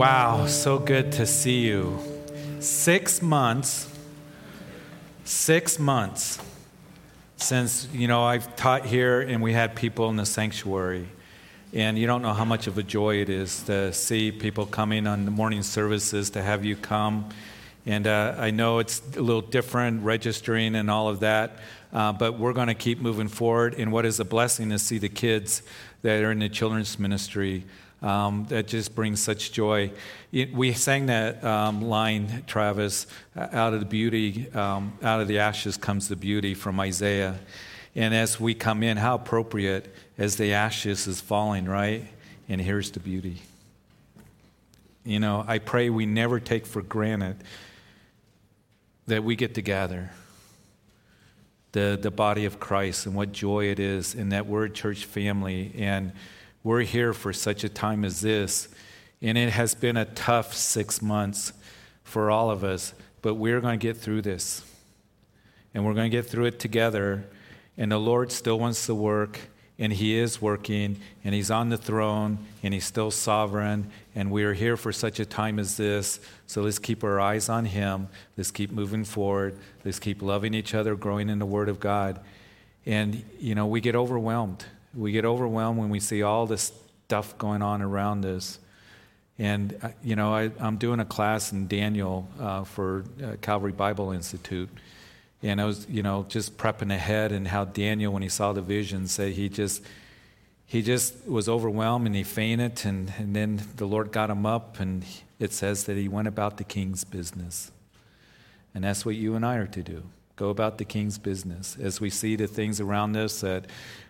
Wow, so good to see you. Six months, six months since, you know, I've taught here and we had people in the sanctuary. And you don't know how much of a joy it is to see people coming on the morning services, to have you come. And uh, I know it's a little different, registering and all of that, uh, but we're going to keep moving forward. And what is a blessing to see the kids that are in the children's ministry um, that just brings such joy. It, we sang that um, line, Travis, out of the beauty, um, out of the ashes comes the beauty from Isaiah. And as we come in, how appropriate as the ashes is falling, right? And here's the beauty. You know, I pray we never take for granted that we get to gather the, the body of Christ and what joy it is in that a church family. And we're here for such a time as this. And it has been a tough six months for all of us, but we're going to get through this. And we're going to get through it together. And the Lord still wants to work, and He is working, and He's on the throne, and He's still sovereign. And we are here for such a time as this. So let's keep our eyes on Him. Let's keep moving forward. Let's keep loving each other, growing in the Word of God. And, you know, we get overwhelmed. We get overwhelmed when we see all this stuff going on around us. And, uh, you know, I, am doing a class in Daniel uh, for uh, Calvary Bible Institute. And I was, you know, just prepping ahead and how Daniel, when he saw the vision, said he just, he just was overwhelmed and he fainted. And, and then the Lord got him up, and it says that he went about the king's business. And that's what you and I are to do go about the king's business. As we see the things around us that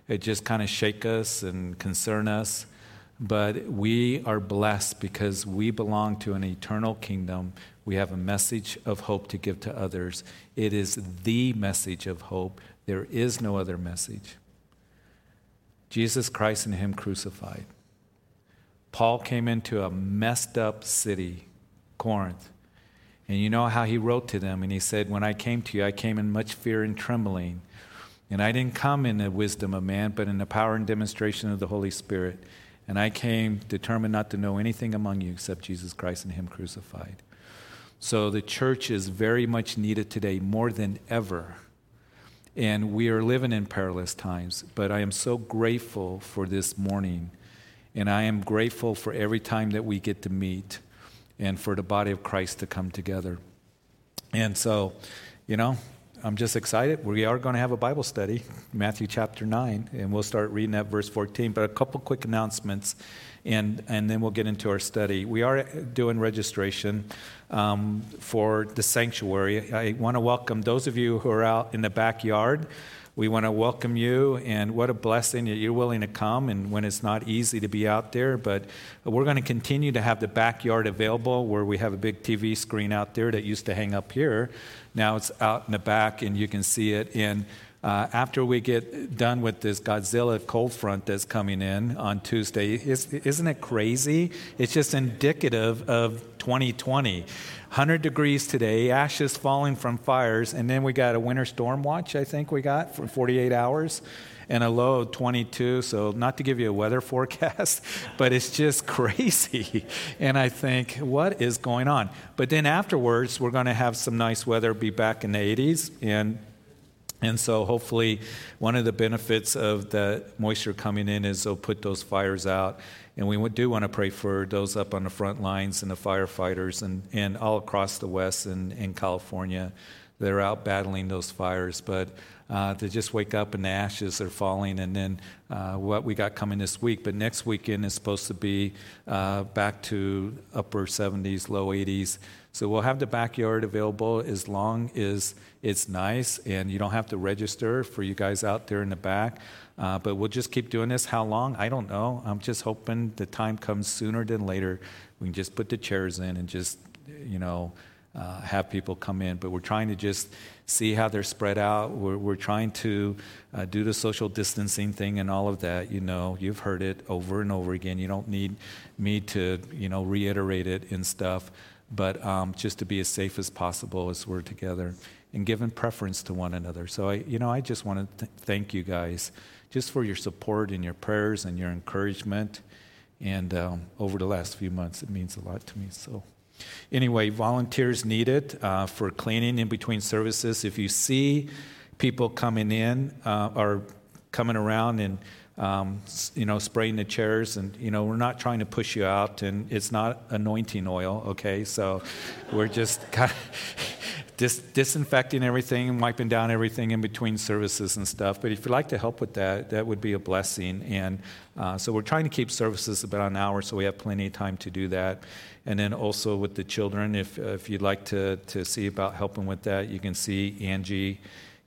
it just kind of shake us and concern us. But we are blessed because we belong to an eternal kingdom. We have a message of hope to give to others. It is the message of hope. There is no other message. Jesus Christ and Him crucified. Paul came into a messed up city, Corinth. And you know how he wrote to them, and he said, When I came to you, I came in much fear and trembling. And I didn't come in the wisdom of man, but in the power and demonstration of the Holy Spirit. And I came determined not to know anything among you except Jesus Christ and Him crucified. So the church is very much needed today, more than ever. And we are living in perilous times, but I am so grateful for this morning. And I am grateful for every time that we get to meet and for the body of Christ to come together. And so, you know, I'm just excited. We are going to have a Bible study, Matthew chapter 9, and we'll start reading at verse 14. But a couple quick announcements, and, and then we'll get into our study. We are doing registration um, for the sanctuary. I want to welcome those of you who are out in the backyard. We want to welcome you, and what a blessing that you're willing to come. And when it's not easy to be out there, but we're going to continue to have the backyard available where we have a big TV screen out there that used to hang up here. Now it's out in the back, and you can see it. And uh, after we get done with this Godzilla cold front that's coming in on Tuesday, isn't it crazy? It's just indicative of 2020. 100 degrees today, ashes falling from fires, and then we got a winter storm watch, I think we got for 48 hours, and a low of 22. So, not to give you a weather forecast, but it's just crazy. And I think, what is going on? But then afterwards, we're going to have some nice weather, be back in the 80s, and and so, hopefully, one of the benefits of the moisture coming in is they'll put those fires out. And we do want to pray for those up on the front lines and the firefighters and, and all across the West and in California that are out battling those fires. But uh, to just wake up and the ashes are falling, and then uh, what we got coming this week. But next weekend is supposed to be uh, back to upper 70s, low 80s. So we'll have the backyard available as long as it's nice and you don't have to register for you guys out there in the back. Uh, but we'll just keep doing this. How long? I don't know. I'm just hoping the time comes sooner than later. We can just put the chairs in and just, you know, uh, have people come in. But we're trying to just see how they're spread out. We're, we're trying to uh, do the social distancing thing and all of that. You know, you've heard it over and over again. You don't need me to, you know, reiterate it and stuff but um, just to be as safe as possible as we're together and giving preference to one another. So, I, you know, I just want to th- thank you guys just for your support and your prayers and your encouragement. And um, over the last few months, it means a lot to me. So, anyway, volunteers needed uh, for cleaning in between services. If you see people coming in uh, or coming around and um, you know, spraying the chairs, and you know, we're not trying to push you out, and it's not anointing oil, okay? So, we're just kind of dis- disinfecting everything and wiping down everything in between services and stuff. But if you'd like to help with that, that would be a blessing. And uh, so, we're trying to keep services about an hour, so we have plenty of time to do that. And then also with the children, if uh, if you'd like to to see about helping with that, you can see Angie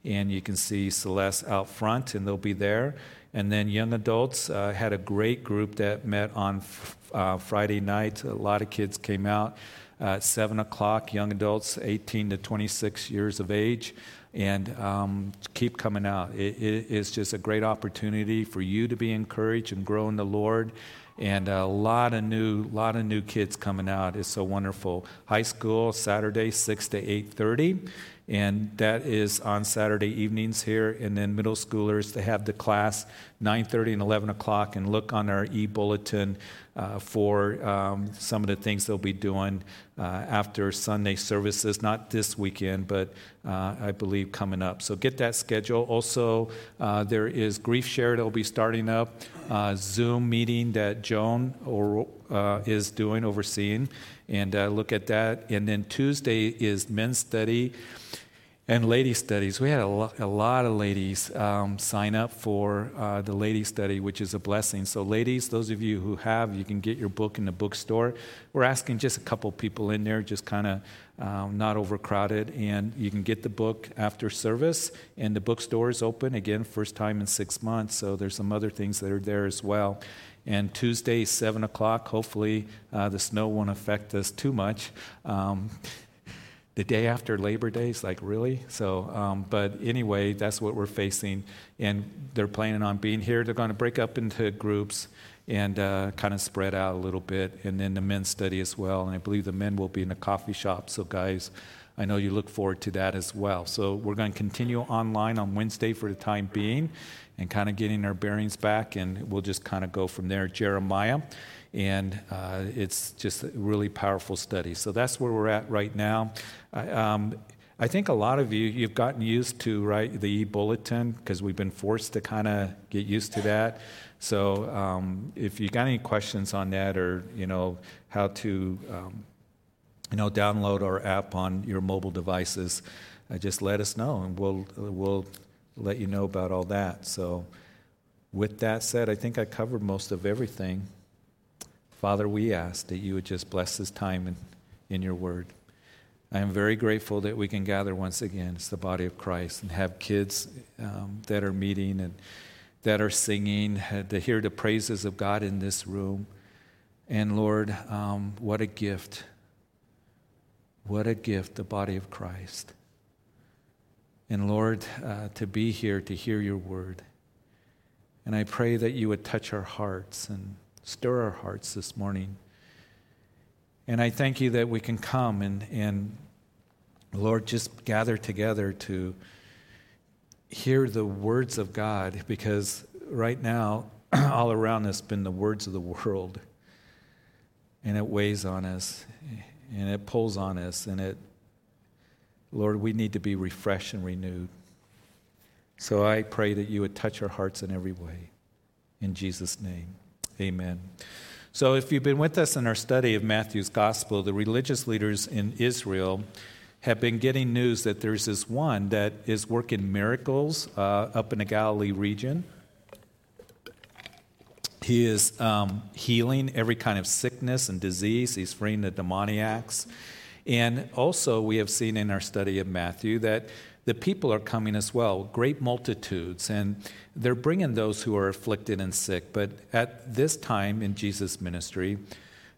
and you can see Celeste out front, and they'll be there. And then young adults uh, had a great group that met on f- uh, Friday night. A lot of kids came out at 7 o'clock, young adults 18 to 26 years of age. And um, keep coming out. It, it is just a great opportunity for you to be encouraged and grow in the Lord and a lot of new lot of new kids coming out it's so wonderful high school saturday 6 to 8.30 and that is on Saturday evenings here. And then middle schoolers, they have the class 9:30 and 11 o'clock, and look on our e-bulletin uh, for um, some of the things they'll be doing uh, after Sunday services. Not this weekend, but uh, I believe coming up. So get that schedule. Also, uh, there is Grief Share that'll be starting up, uh, Zoom meeting that Joan or, uh, is doing, overseeing, and look at that. And then Tuesday is men's study and lady studies. We had a, lo- a lot of ladies um, sign up for uh, the lady study, which is a blessing. So, ladies, those of you who have, you can get your book in the bookstore. We're asking just a couple people in there, just kind of um, not overcrowded, and you can get the book after service. And the bookstore is open again, first time in six months. So, there's some other things that are there as well. And Tuesday, 7 o'clock, hopefully uh, the snow won't affect us too much. Um, the day after Labor Day is like, really? So, um, but anyway, that's what we're facing. And they're planning on being here. They're going to break up into groups and uh, kind of spread out a little bit. And then the men's study as well. And I believe the men will be in a coffee shop. So, guys, I know you look forward to that as well. So, we're going to continue online on Wednesday for the time being and kind of getting our bearings back. And we'll just kind of go from there. Jeremiah and uh, it's just a really powerful study. So that's where we're at right now. I, um, I think a lot of you, you've gotten used to, right, the e-bulletin because we've been forced to kind of get used to that. So um, if you got any questions on that or, you know, how to, um, you know, download our app on your mobile devices, uh, just let us know and we'll, we'll let you know about all that. So with that said, I think I covered most of everything. Father, we ask that you would just bless this time in, in your word. I am very grateful that we can gather once again as the body of Christ and have kids um, that are meeting and that are singing, uh, to hear the praises of God in this room. And Lord, um, what a gift. What a gift, the body of Christ. And Lord, uh, to be here to hear your word. And I pray that you would touch our hearts and Stir our hearts this morning. And I thank you that we can come and, and Lord, just gather together to hear the words of God because right now, all around us, been the words of the world. And it weighs on us and it pulls on us. And it, Lord, we need to be refreshed and renewed. So I pray that you would touch our hearts in every way. In Jesus' name. Amen. So, if you've been with us in our study of Matthew's gospel, the religious leaders in Israel have been getting news that there's this one that is working miracles uh, up in the Galilee region. He is um, healing every kind of sickness and disease, he's freeing the demoniacs. And also, we have seen in our study of Matthew that the people are coming as well, great multitudes, and they're bringing those who are afflicted and sick. But at this time in Jesus' ministry,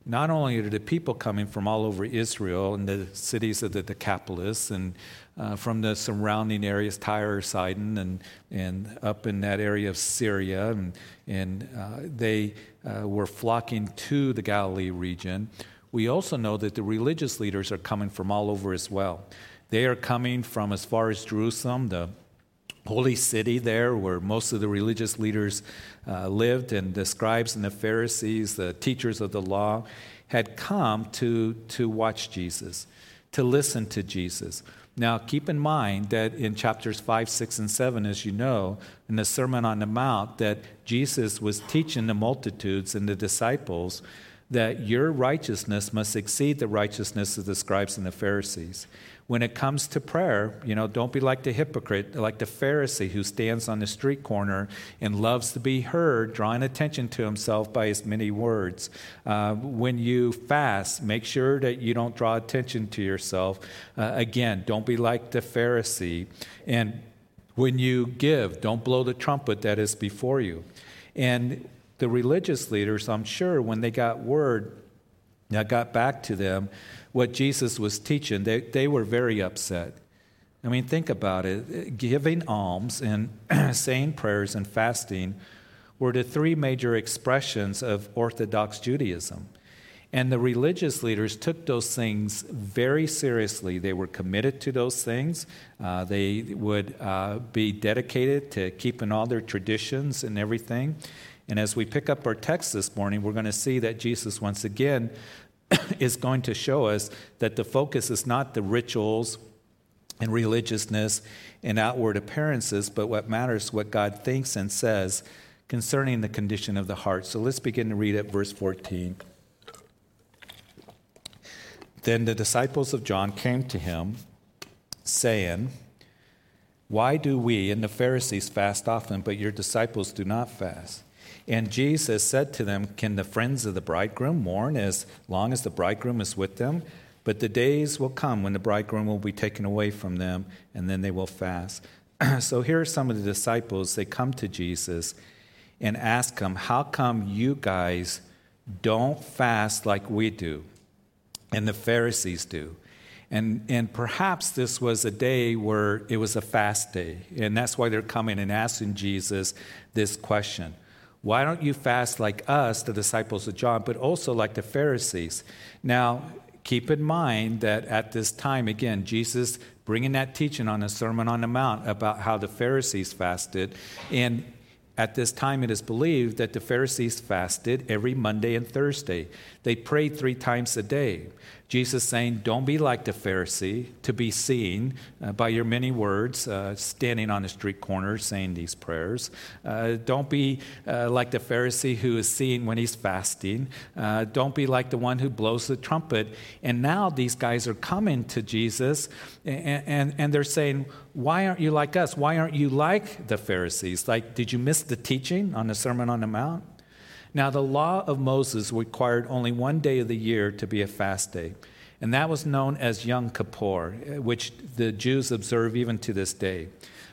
not only are the people coming from all over Israel and the cities of the Decapolis and uh, from the surrounding areas, Tyre, Sidon, and, and up in that area of Syria, and, and uh, they uh, were flocking to the Galilee region. We also know that the religious leaders are coming from all over as well. They are coming from as far as Jerusalem, the holy city there where most of the religious leaders uh, lived, and the scribes and the Pharisees, the teachers of the law, had come to, to watch Jesus, to listen to Jesus. Now, keep in mind that in chapters 5, 6, and 7, as you know, in the Sermon on the Mount, that Jesus was teaching the multitudes and the disciples that your righteousness must exceed the righteousness of the scribes and the Pharisees when it comes to prayer, you know, don't be like the hypocrite, like the Pharisee who stands on the street corner and loves to be heard, drawing attention to himself by his many words. Uh, when you fast, make sure that you don't draw attention to yourself. Uh, again, don't be like the Pharisee. And when you give, don't blow the trumpet that is before you. And the religious leaders, I'm sure, when they got word that got back to them, what Jesus was teaching, they, they were very upset. I mean, think about it. Giving alms and saying prayers and fasting were the three major expressions of Orthodox Judaism. And the religious leaders took those things very seriously. They were committed to those things. Uh, they would uh, be dedicated to keeping all their traditions and everything. And as we pick up our text this morning, we're going to see that Jesus once again is going to show us that the focus is not the rituals and religiousness and outward appearances, but what matters, what God thinks and says concerning the condition of the heart. So let's begin to read at verse 14. Then the disciples of John came to him, saying, Why do we and the Pharisees fast often, but your disciples do not fast? And Jesus said to them, Can the friends of the bridegroom mourn as long as the bridegroom is with them? But the days will come when the bridegroom will be taken away from them, and then they will fast. so here are some of the disciples. They come to Jesus and ask him, How come you guys don't fast like we do? And the Pharisees do. And, and perhaps this was a day where it was a fast day. And that's why they're coming and asking Jesus this question. Why don't you fast like us, the disciples of John, but also like the Pharisees? Now, keep in mind that at this time, again, Jesus bringing that teaching on the Sermon on the Mount about how the Pharisees fasted. And at this time, it is believed that the Pharisees fasted every Monday and Thursday. They prayed three times a day. Jesus saying, Don't be like the Pharisee, to be seen uh, by your many words, uh, standing on the street corner saying these prayers. Uh, don't be uh, like the Pharisee who is seen when he's fasting. Uh, don't be like the one who blows the trumpet. And now these guys are coming to Jesus and, and, and they're saying, Why aren't you like us? Why aren't you like the Pharisees? Like, did you miss the teaching on the Sermon on the Mount? Now, the law of Moses required only one day of the year to be a fast day, and that was known as Yom Kippur, which the Jews observe even to this day.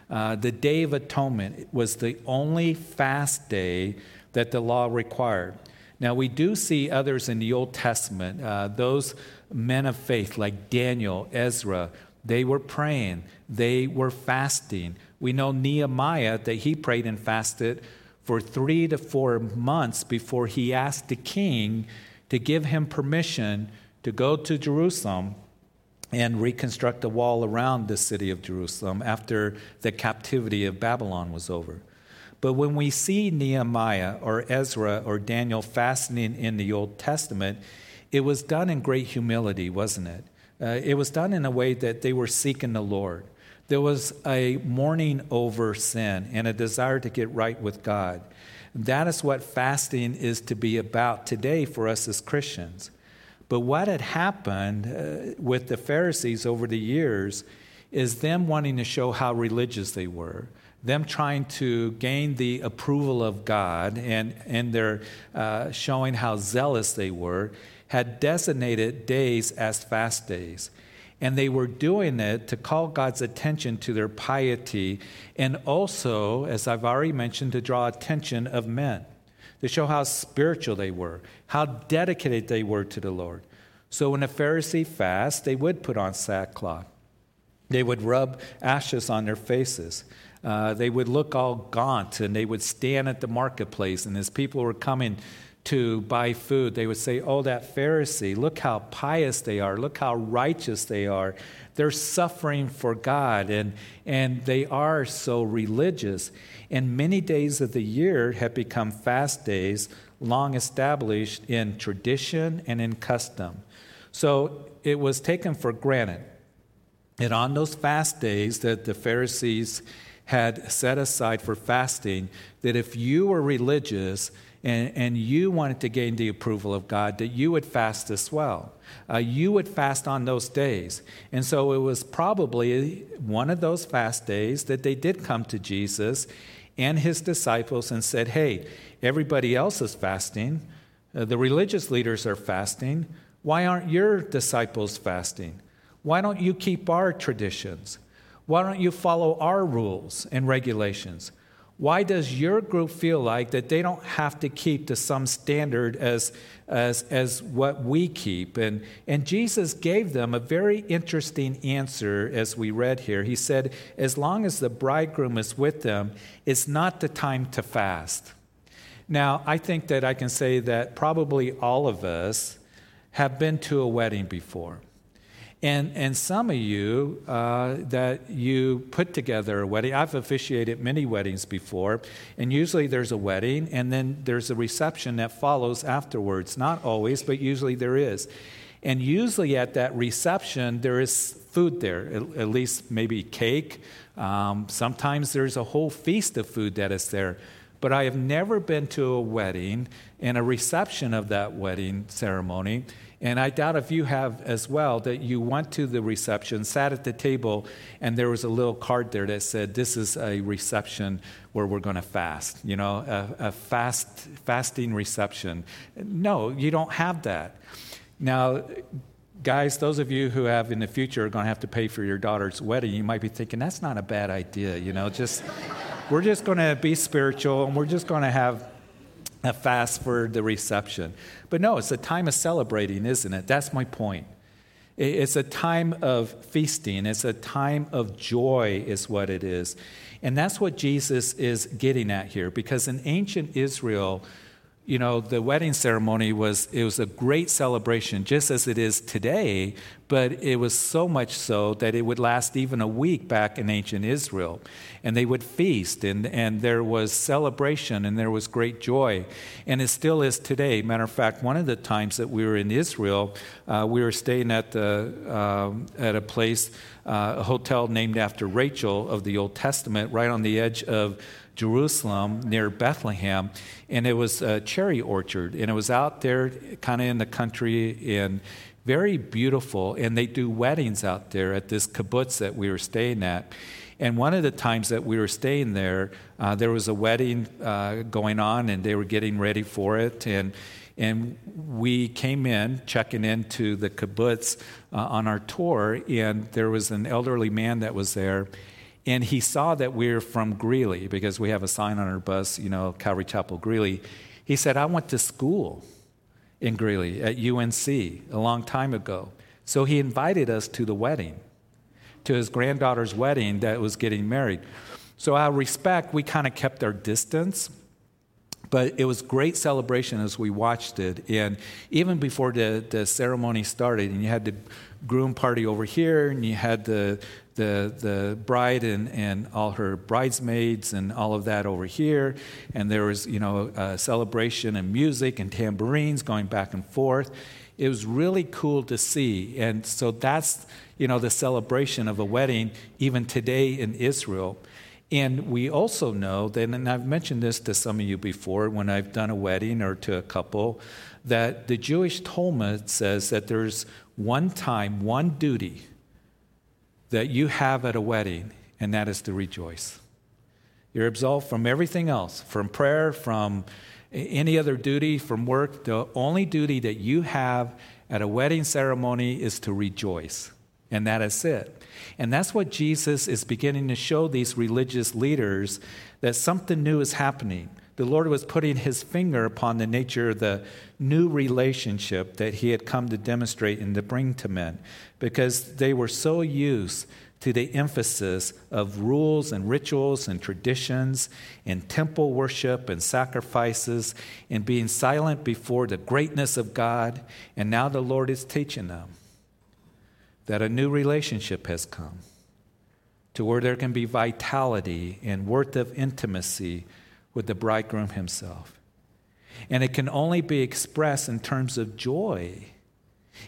Uh, the Day of Atonement was the only fast day that the law required. Now, we do see others in the Old Testament, uh, those men of faith like Daniel, Ezra, they were praying, they were fasting. We know Nehemiah that he prayed and fasted for three to four months before he asked the king to give him permission to go to Jerusalem and reconstruct the wall around the city of Jerusalem after the captivity of Babylon was over. But when we see Nehemiah or Ezra or Daniel fasting in the Old Testament, it was done in great humility, wasn't it? Uh, it was done in a way that they were seeking the Lord. There was a mourning over sin and a desire to get right with God. That is what fasting is to be about today for us as Christians. But what had happened uh, with the Pharisees over the years is them wanting to show how religious they were, them trying to gain the approval of God, and, and their uh, showing how zealous they were, had designated days as fast days. And they were doing it to call God's attention to their piety and also, as I've already mentioned, to draw attention of men, to show how spiritual they were, how dedicated they were to the Lord. So when a Pharisee fasts, they would put on sackcloth. They would rub ashes on their faces. Uh, they would look all gaunt and they would stand at the marketplace. And as people were coming to buy food, they would say, Oh, that Pharisee, look how pious they are, look how righteous they are. They're suffering for God, and, and they are so religious. And many days of the year have become fast days, long established in tradition and in custom. So it was taken for granted that on those fast days that the Pharisees had set aside for fasting, that if you were religious, and, and you wanted to gain the approval of God, that you would fast as well. Uh, you would fast on those days. And so it was probably one of those fast days that they did come to Jesus and his disciples and said, Hey, everybody else is fasting. Uh, the religious leaders are fasting. Why aren't your disciples fasting? Why don't you keep our traditions? Why don't you follow our rules and regulations? Why does your group feel like that they don't have to keep to some standard as, as, as what we keep? And, and Jesus gave them a very interesting answer as we read here. He said, As long as the bridegroom is with them, it's not the time to fast. Now, I think that I can say that probably all of us have been to a wedding before. And, and some of you uh, that you put together a wedding, I've officiated many weddings before, and usually there's a wedding and then there's a reception that follows afterwards. Not always, but usually there is. And usually at that reception, there is food there, at, at least maybe cake. Um, sometimes there's a whole feast of food that is there. But I have never been to a wedding and a reception of that wedding ceremony and I doubt if you have as well that you went to the reception, sat at the table, and there was a little card there that said, This is a reception where we're going to fast, you know, a, a fast, fasting reception. No, you don't have that. Now, guys, those of you who have in the future are going to have to pay for your daughter's wedding, you might be thinking, That's not a bad idea, you know, just. We're just going to be spiritual and we're just going to have a fast for the reception. But no, it's a time of celebrating, isn't it? That's my point. It's a time of feasting, it's a time of joy, is what it is. And that's what Jesus is getting at here, because in ancient Israel, you know, the wedding ceremony was it was a great celebration, just as it is today, but it was so much so that it would last even a week back in ancient Israel. And they would feast, and, and there was celebration, and there was great joy. And it still is today. Matter of fact, one of the times that we were in Israel, uh, we were staying at, the, uh, at a place, uh, a hotel named after Rachel of the Old Testament, right on the edge of Jerusalem near Bethlehem, and it was a cherry orchard, and it was out there kind of in the country and very beautiful. And they do weddings out there at this kibbutz that we were staying at. And one of the times that we were staying there, uh, there was a wedding uh, going on, and they were getting ready for it. And and we came in, checking into the kibbutz uh, on our tour, and there was an elderly man that was there, and he saw that we are from Greeley because we have a sign on our bus, you know, Calvary Chapel Greeley. He said, I went to school in Greeley at UNC a long time ago. So he invited us to the wedding, to his granddaughter's wedding that was getting married. So, out of respect, we kind of kept our distance. But it was great celebration as we watched it. And even before the, the ceremony started, and you had the groom party over here, and you had the the, the bride and, and all her bridesmaids and all of that over here. And there was, you know, celebration and music and tambourines going back and forth. It was really cool to see. And so that's, you know, the celebration of a wedding even today in Israel. And we also know that, and I've mentioned this to some of you before when I've done a wedding or to a couple, that the Jewish Talmud says that there's one time, one duty that you have at a wedding, and that is to rejoice. You're absolved from everything else, from prayer, from any other duty, from work. The only duty that you have at a wedding ceremony is to rejoice. And that is it. And that's what Jesus is beginning to show these religious leaders that something new is happening. The Lord was putting his finger upon the nature of the new relationship that he had come to demonstrate and to bring to men because they were so used to the emphasis of rules and rituals and traditions and temple worship and sacrifices and being silent before the greatness of God. And now the Lord is teaching them that a new relationship has come to where there can be vitality and worth of intimacy with the bridegroom himself. And it can only be expressed in terms of joy.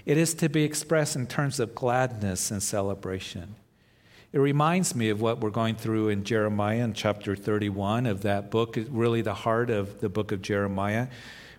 It is to be expressed in terms of gladness and celebration. It reminds me of what we're going through in Jeremiah in chapter 31 of that book, really the heart of the book of Jeremiah,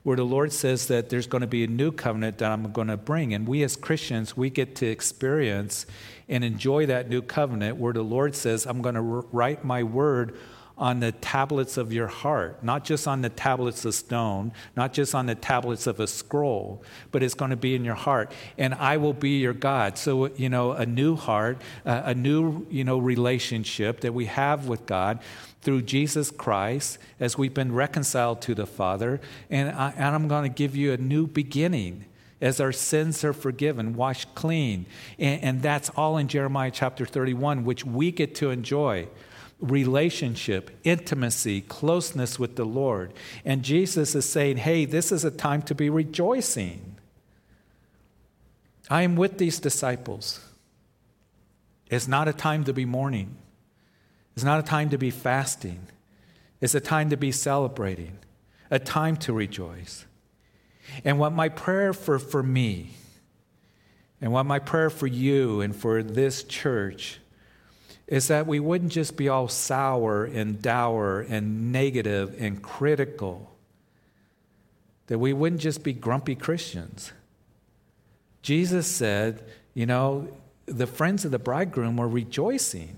where the Lord says that there's going to be a new covenant that I'm going to bring. And we as Christians, we get to experience and enjoy that new covenant where the Lord says, I'm going to write my word on the tablets of your heart, not just on the tablets of stone, not just on the tablets of a scroll, but it's going to be in your heart. And I will be your God. So, you know, a new heart, uh, a new, you know, relationship that we have with God through Jesus Christ as we've been reconciled to the Father. And, I, and I'm going to give you a new beginning as our sins are forgiven, washed clean. And, and that's all in Jeremiah chapter 31, which we get to enjoy relationship, intimacy, closeness with the Lord. And Jesus is saying, hey, this is a time to be rejoicing. I am with these disciples. It's not a time to be mourning, it's not a time to be fasting, it's a time to be celebrating, a time to rejoice. And what my prayer for, for me, and what my prayer for you and for this church is that we wouldn't just be all sour and dour and negative and critical, that we wouldn't just be grumpy Christians. Jesus said, you know, the friends of the bridegroom were rejoicing.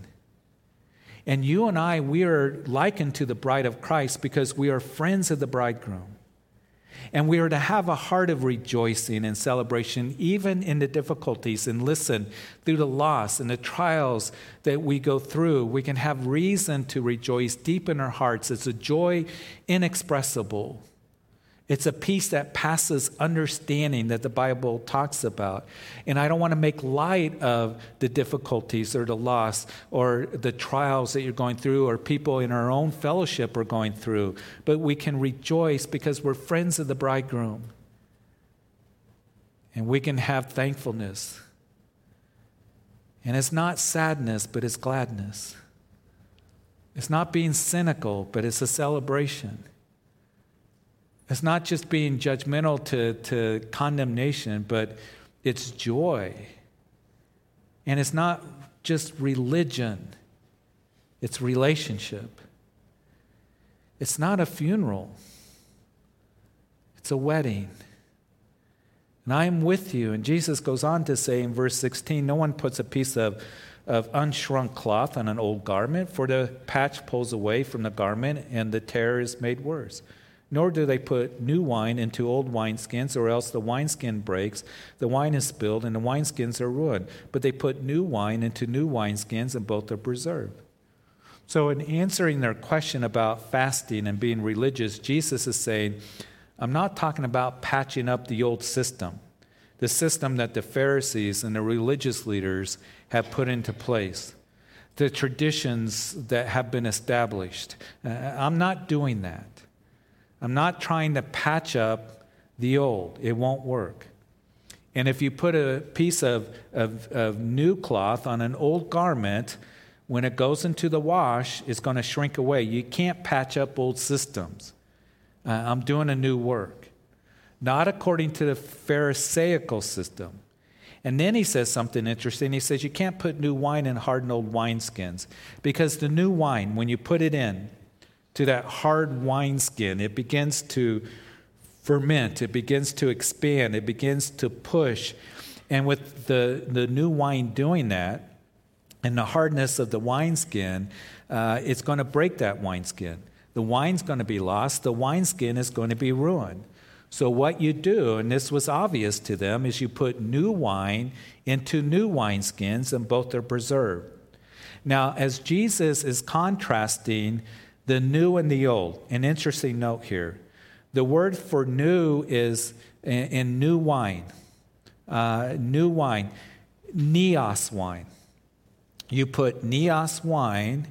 And you and I, we are likened to the bride of Christ because we are friends of the bridegroom. And we are to have a heart of rejoicing and celebration, even in the difficulties. And listen, through the loss and the trials that we go through, we can have reason to rejoice deep in our hearts. It's a joy inexpressible. It's a peace that passes understanding that the Bible talks about. And I don't want to make light of the difficulties or the loss or the trials that you're going through or people in our own fellowship are going through, but we can rejoice because we're friends of the bridegroom. And we can have thankfulness. And it's not sadness, but it's gladness. It's not being cynical, but it's a celebration. It's not just being judgmental to, to condemnation, but it's joy. And it's not just religion, it's relationship. It's not a funeral, it's a wedding. And I am with you. And Jesus goes on to say in verse 16 no one puts a piece of, of unshrunk cloth on an old garment, for the patch pulls away from the garment and the tear is made worse. Nor do they put new wine into old wineskins, or else the wineskin breaks, the wine is spilled, and the wineskins are ruined. But they put new wine into new wineskins, and both are preserved. So, in answering their question about fasting and being religious, Jesus is saying, I'm not talking about patching up the old system, the system that the Pharisees and the religious leaders have put into place, the traditions that have been established. Uh, I'm not doing that. I'm not trying to patch up the old, it won't work. And if you put a piece of, of, of, new cloth on an old garment, when it goes into the wash, it's going to shrink away. You can't patch up old systems. Uh, I'm doing a new work, not according to the Pharisaical system. And then he says something interesting. He says, You can't put new wine in hardened old wineskins because the new wine, when you put it in, to that hard wineskin. It begins to ferment, it begins to expand, it begins to push. And with the, the new wine doing that, and the hardness of the wineskin, uh, it's going to break that wineskin. The wine's going to be lost, the wineskin is going to be ruined. So, what you do, and this was obvious to them, is you put new wine into new wineskins, and both are preserved. Now, as Jesus is contrasting the new and the old. An interesting note here. The word for new is in, new wine, uh, new wine, neos wine. you put neos wine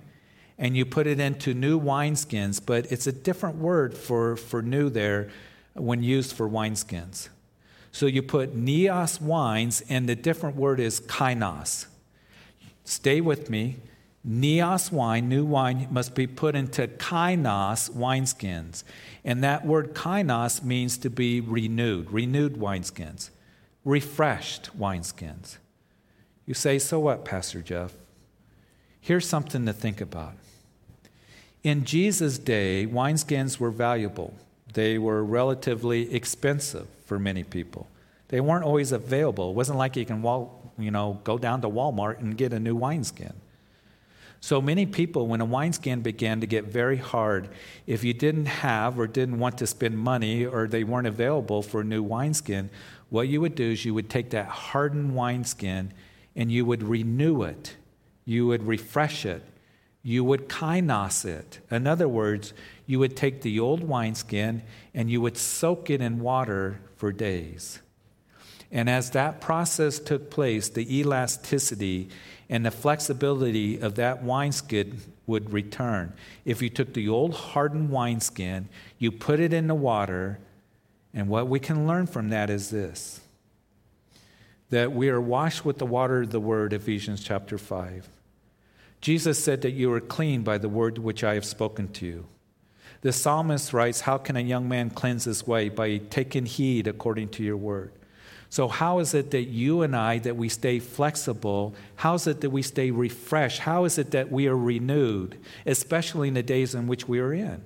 and you put it into new wineskins, but it's a different word for, for new there when used for wineskins. So you put neos wines, and the different word is kainos. Stay with me. Neos wine, new wine, must be put into kainos wineskins. And that word kainos means to be renewed, renewed wineskins, refreshed wineskins. You say, so what, Pastor Jeff? Here's something to think about. In Jesus' day, wineskins were valuable. They were relatively expensive for many people. They weren't always available. It wasn't like you can walk, you know, go down to Walmart and get a new wineskin. So many people, when a wineskin began to get very hard, if you didn't have or didn't want to spend money or they weren't available for a new wineskin, what you would do is you would take that hardened wineskin and you would renew it, you would refresh it, you would kainos it. In other words, you would take the old wineskin and you would soak it in water for days. And as that process took place, the elasticity and the flexibility of that wineskin would return. If you took the old hardened wineskin, you put it in the water, and what we can learn from that is this that we are washed with the water of the word, Ephesians chapter 5. Jesus said that you are clean by the word which I have spoken to you. The psalmist writes, How can a young man cleanse his way? By taking heed according to your word. So, how is it that you and I, that we stay flexible? How is it that we stay refreshed? How is it that we are renewed, especially in the days in which we are in?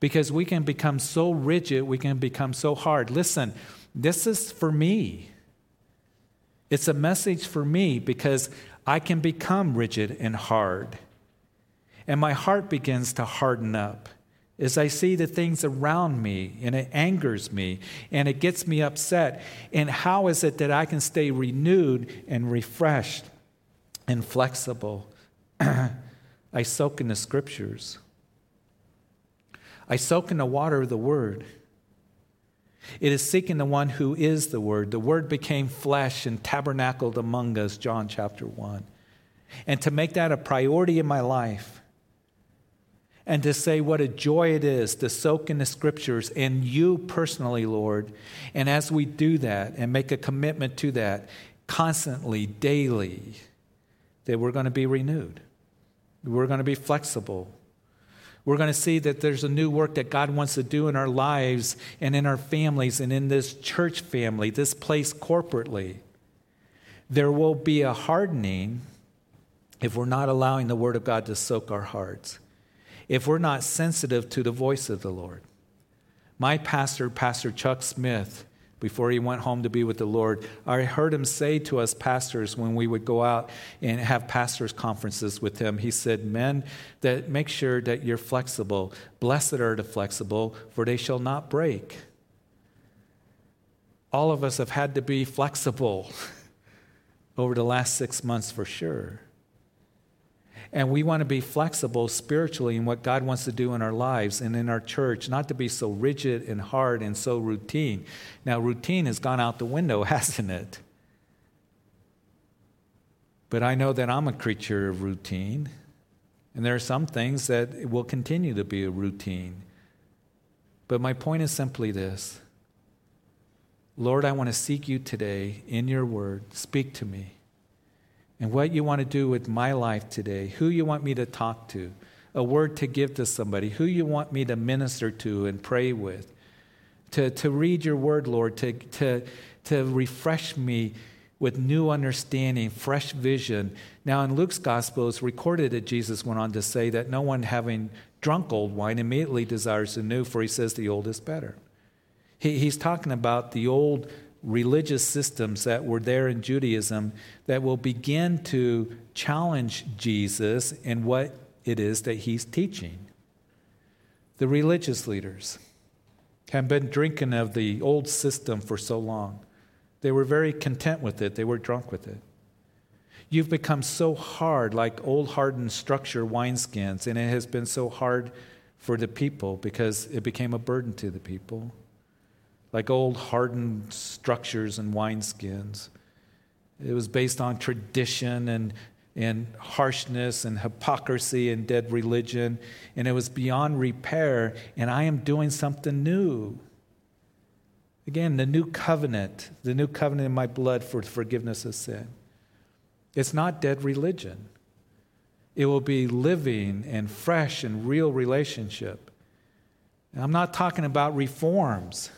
Because we can become so rigid, we can become so hard. Listen, this is for me. It's a message for me because I can become rigid and hard. And my heart begins to harden up as I see the things around me and it angers me and it gets me upset. And how is it that I can stay renewed and refreshed and flexible? I soak in the scriptures, I soak in the water of the word. It is seeking the one who is the Word. The Word became flesh and tabernacled among us, John chapter 1. And to make that a priority in my life, and to say what a joy it is to soak in the scriptures and you personally, Lord. And as we do that and make a commitment to that constantly, daily, that we're going to be renewed, we're going to be flexible. We're going to see that there's a new work that God wants to do in our lives and in our families and in this church family, this place corporately. There will be a hardening if we're not allowing the Word of God to soak our hearts if we're not sensitive to the voice of the Lord. My pastor, Pastor Chuck Smith, before he went home to be with the Lord, I heard him say to us pastors when we would go out and have pastors' conferences with him, he said, Men, that make sure that you're flexible. Blessed are the flexible, for they shall not break. All of us have had to be flexible over the last six months for sure. And we want to be flexible spiritually in what God wants to do in our lives and in our church, not to be so rigid and hard and so routine. Now, routine has gone out the window, hasn't it? But I know that I'm a creature of routine. And there are some things that will continue to be a routine. But my point is simply this Lord, I want to seek you today in your word. Speak to me and what you want to do with my life today, who you want me to talk to, a word to give to somebody, who you want me to minister to and pray with, to, to read your word, Lord, to, to, to refresh me with new understanding, fresh vision. Now, in Luke's gospel, it's recorded that Jesus went on to say that no one having drunk old wine immediately desires the new, for he says the old is better. He, he's talking about the old religious systems that were there in Judaism that will begin to challenge Jesus and what it is that he's teaching. The religious leaders have been drinking of the old system for so long. They were very content with it, they were drunk with it. You've become so hard, like old hardened structure wineskins, and it has been so hard for the people because it became a burden to the people like old hardened structures and wineskins. It was based on tradition and and harshness and hypocrisy and dead religion, and it was beyond repair, and I am doing something new. Again, the new covenant, the new covenant in my blood for forgiveness of sin. It's not dead religion. It will be living and fresh and real relationship. And I'm not talking about reforms.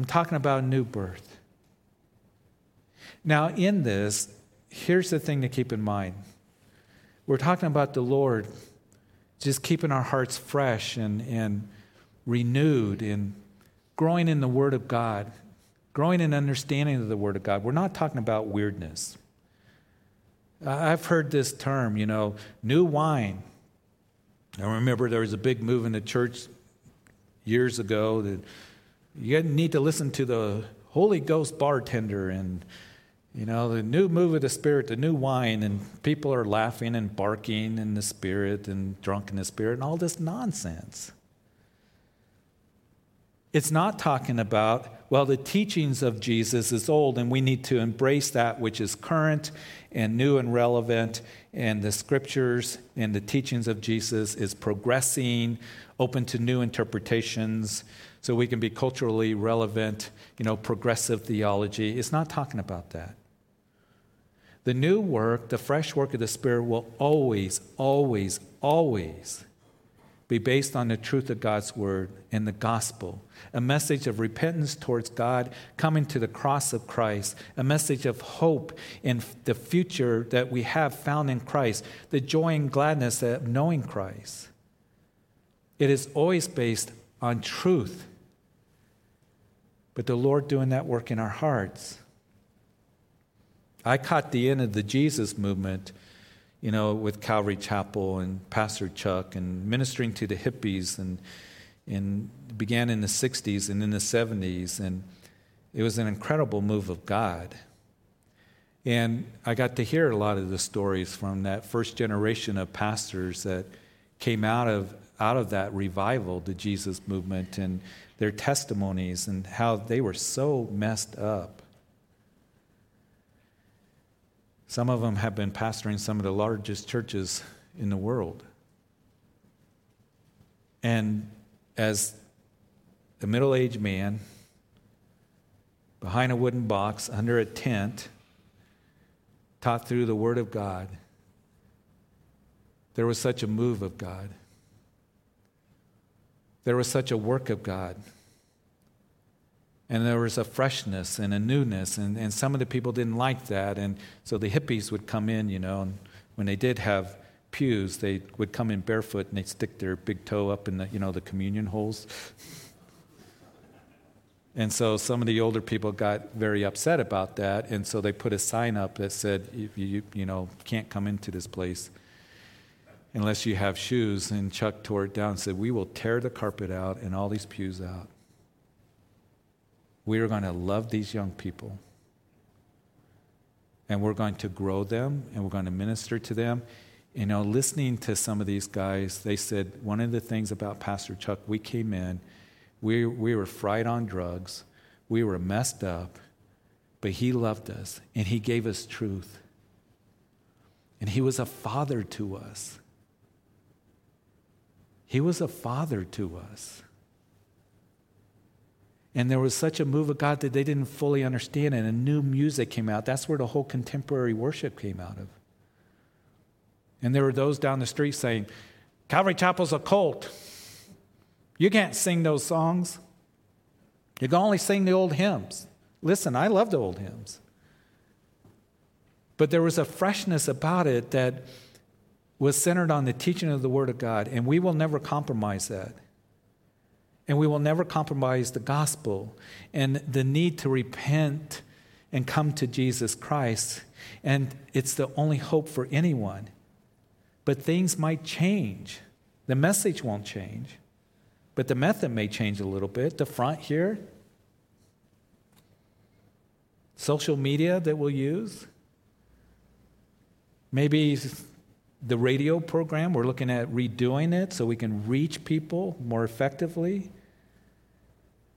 I'm talking about new birth. Now, in this, here's the thing to keep in mind we're talking about the Lord just keeping our hearts fresh and, and renewed and growing in the Word of God, growing in understanding of the Word of God. We're not talking about weirdness. I've heard this term, you know, new wine. I remember there was a big move in the church years ago that you need to listen to the Holy Ghost bartender and you know, the new move of the Spirit, the new wine, and people are laughing and barking in the Spirit and drunk in the Spirit and all this nonsense. It's not talking about, well, the teachings of Jesus is old and we need to embrace that which is current and new and relevant, and the scriptures and the teachings of Jesus is progressing, open to new interpretations, so we can be culturally relevant, you know, progressive theology. It's not talking about that. The new work, the fresh work of the Spirit, will always, always, always be based on the truth of God's Word and the gospel. A message of repentance towards God, coming to the cross of Christ, a message of hope in the future that we have found in Christ, the joy and gladness of knowing Christ. It is always based on truth, but the Lord doing that work in our hearts. I caught the end of the Jesus movement, you know, with Calvary Chapel and Pastor Chuck and ministering to the hippies and, and began in the 60s and in the 70s. And it was an incredible move of God. And I got to hear a lot of the stories from that first generation of pastors that came out of, out of that revival, the Jesus movement, and their testimonies and how they were so messed up some of them have been pastoring some of the largest churches in the world. And as a middle aged man, behind a wooden box, under a tent, taught through the Word of God, there was such a move of God. There was such a work of God. And there was a freshness and a newness, and, and some of the people didn't like that. And so the hippies would come in, you know, and when they did have pews, they would come in barefoot and they'd stick their big toe up in the, you know, the communion holes. And so some of the older people got very upset about that, and so they put a sign up that said, you, you, you know, can't come into this place unless you have shoes. And Chuck tore it down and said, We will tear the carpet out and all these pews out. We are going to love these young people. And we're going to grow them and we're going to minister to them. You know, listening to some of these guys, they said one of the things about Pastor Chuck, we came in, we, we were fried on drugs, we were messed up, but he loved us and he gave us truth. And he was a father to us. He was a father to us. And there was such a move of God that they didn't fully understand it. And new music came out. That's where the whole contemporary worship came out of. And there were those down the street saying, Calvary Chapel's a cult. You can't sing those songs. You can only sing the old hymns. Listen, I love the old hymns. But there was a freshness about it that was centered on the teaching of the Word of God, and we will never compromise that. And we will never compromise the gospel and the need to repent and come to Jesus Christ. And it's the only hope for anyone. But things might change. The message won't change, but the method may change a little bit. The front here, social media that we'll use, maybe the radio program, we're looking at redoing it so we can reach people more effectively.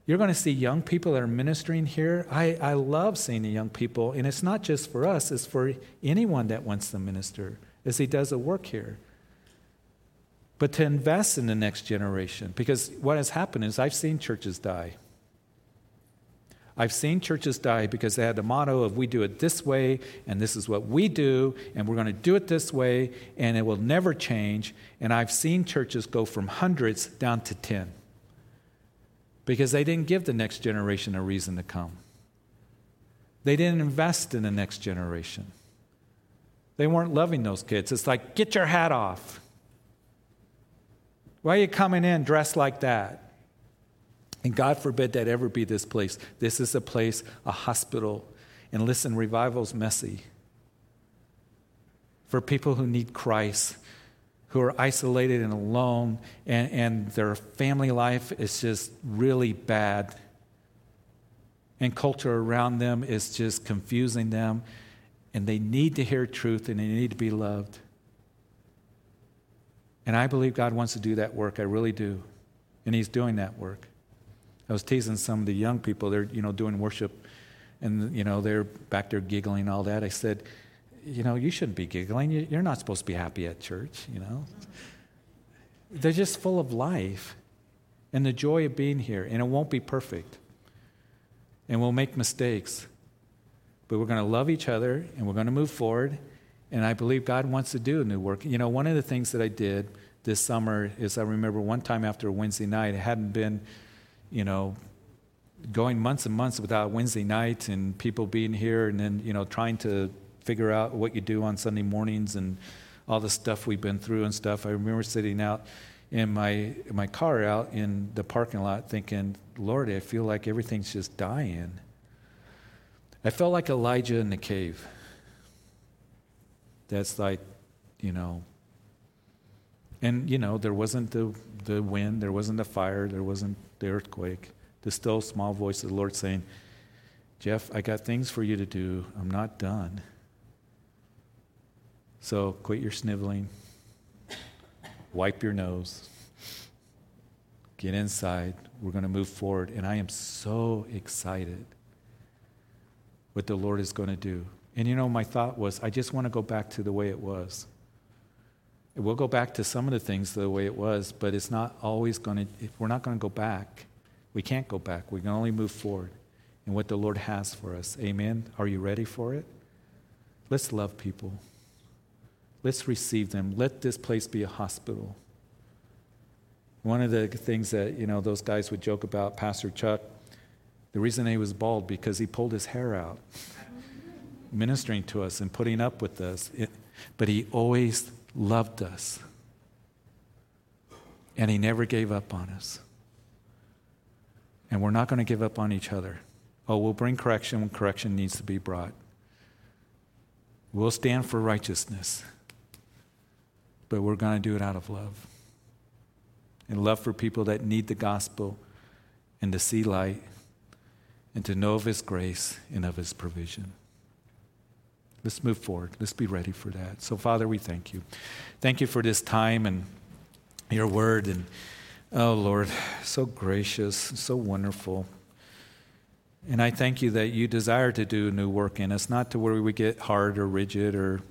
You're going to see young people that are ministering here. I, I love seeing the young people, and it's not just for us, it's for anyone that wants to minister as he does a work here. But to invest in the next generation, because what has happened is I've seen churches die. I've seen churches die because they had the motto of we do it this way, and this is what we do, and we're going to do it this way, and it will never change. And I've seen churches go from hundreds down to 10 because they didn't give the next generation a reason to come. They didn't invest in the next generation. They weren't loving those kids. It's like, get your hat off. Why are you coming in dressed like that? And God forbid that ever be this place. This is a place, a hospital. And listen, revival's messy. For people who need Christ, who are isolated and alone, and, and their family life is just really bad. And culture around them is just confusing them. And they need to hear truth and they need to be loved. And I believe God wants to do that work. I really do. And He's doing that work. I was teasing some of the young people. They're, you know, doing worship, and you know, they're back there giggling all that. I said, you know, you shouldn't be giggling. You're not supposed to be happy at church. You know, they're just full of life and the joy of being here. And it won't be perfect, and we'll make mistakes, but we're going to love each other and we're going to move forward. And I believe God wants to do a new work. You know, one of the things that I did this summer is I remember one time after a Wednesday night, it hadn't been you know, going months and months without Wednesday night and people being here and then, you know, trying to figure out what you do on Sunday mornings and all the stuff we've been through and stuff. I remember sitting out in my my car out in the parking lot thinking, Lord, I feel like everything's just dying. I felt like Elijah in the cave. That's like, you know, and you know, there wasn't the the wind, there wasn't the fire, there wasn't the earthquake, the still small voice of the Lord saying, Jeff, I got things for you to do. I'm not done. So quit your sniveling, wipe your nose, get inside. We're going to move forward. And I am so excited what the Lord is going to do. And you know, my thought was, I just want to go back to the way it was. We'll go back to some of the things the way it was, but it's not always going to, we're not going to go back. We can't go back. We can only move forward in what the Lord has for us. Amen. Are you ready for it? Let's love people. Let's receive them. Let this place be a hospital. One of the things that, you know, those guys would joke about, Pastor Chuck, the reason he was bald because he pulled his hair out, ministering to us and putting up with us. It, but he always loved us. And He never gave up on us. And we're not going to give up on each other. Oh, we'll bring correction when correction needs to be brought. We'll stand for righteousness, but we're going to do it out of love. And love for people that need the gospel and to see light and to know of His grace and of His provision. Let's move forward. Let's be ready for that. So, Father, we thank you. Thank you for this time and your word. And, oh, Lord, so gracious, so wonderful. And I thank you that you desire to do new work in us, not to where we get hard or rigid or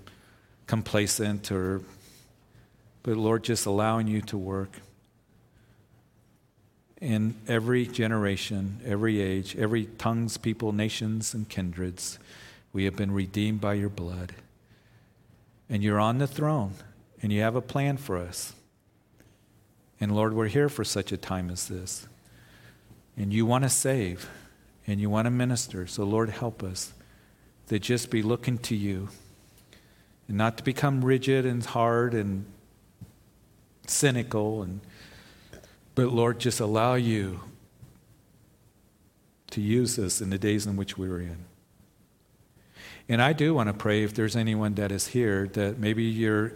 complacent or, but Lord, just allowing you to work in every generation, every age, every tongues, people, nations, and kindreds. We have been redeemed by your blood. And you're on the throne, and you have a plan for us. And Lord, we're here for such a time as this. And you want to save, and you want to minister. So, Lord, help us to just be looking to you and not to become rigid and hard and cynical and but lord just allow you to use us in the days in which we're in and I do want to pray if there's anyone that is here that maybe you're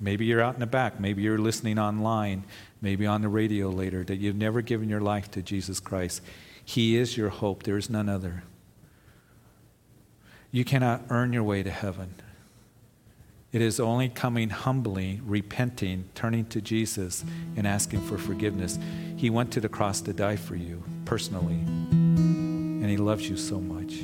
maybe you're out in the back, maybe you're listening online, maybe on the radio later that you've never given your life to Jesus Christ. He is your hope. There is none other. You cannot earn your way to heaven. It is only coming humbly, repenting, turning to Jesus, and asking for forgiveness. He went to the cross to die for you personally, and He loves you so much.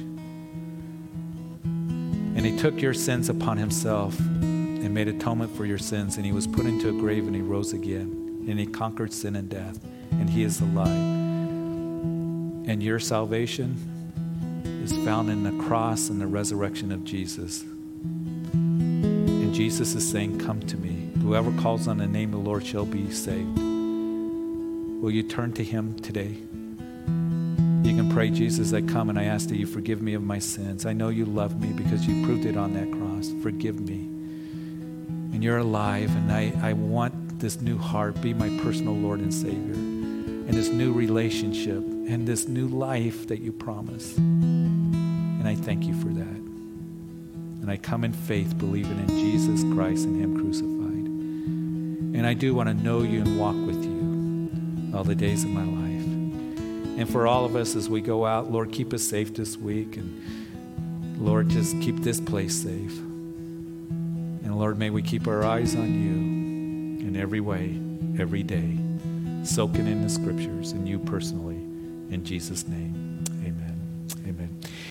And He took your sins upon Himself and made atonement for your sins, and He was put into a grave and He rose again, and He conquered sin and death, and He is alive. And your salvation is found in the cross and the resurrection of Jesus. And Jesus is saying, Come to me. Whoever calls on the name of the Lord shall be saved. Will you turn to Him today? Pray, Jesus, I come and I ask that you forgive me of my sins. I know you love me because you proved it on that cross. Forgive me. And you're alive, and I, I want this new heart be my personal Lord and Savior, and this new relationship, and this new life that you promise. And I thank you for that. And I come in faith, believing in Jesus Christ and Him crucified. And I do want to know you and walk with you all the days of my life. And for all of us as we go out, Lord, keep us safe this week. And Lord, just keep this place safe. And Lord, may we keep our eyes on you in every way, every day, soaking in the scriptures and you personally. In Jesus' name.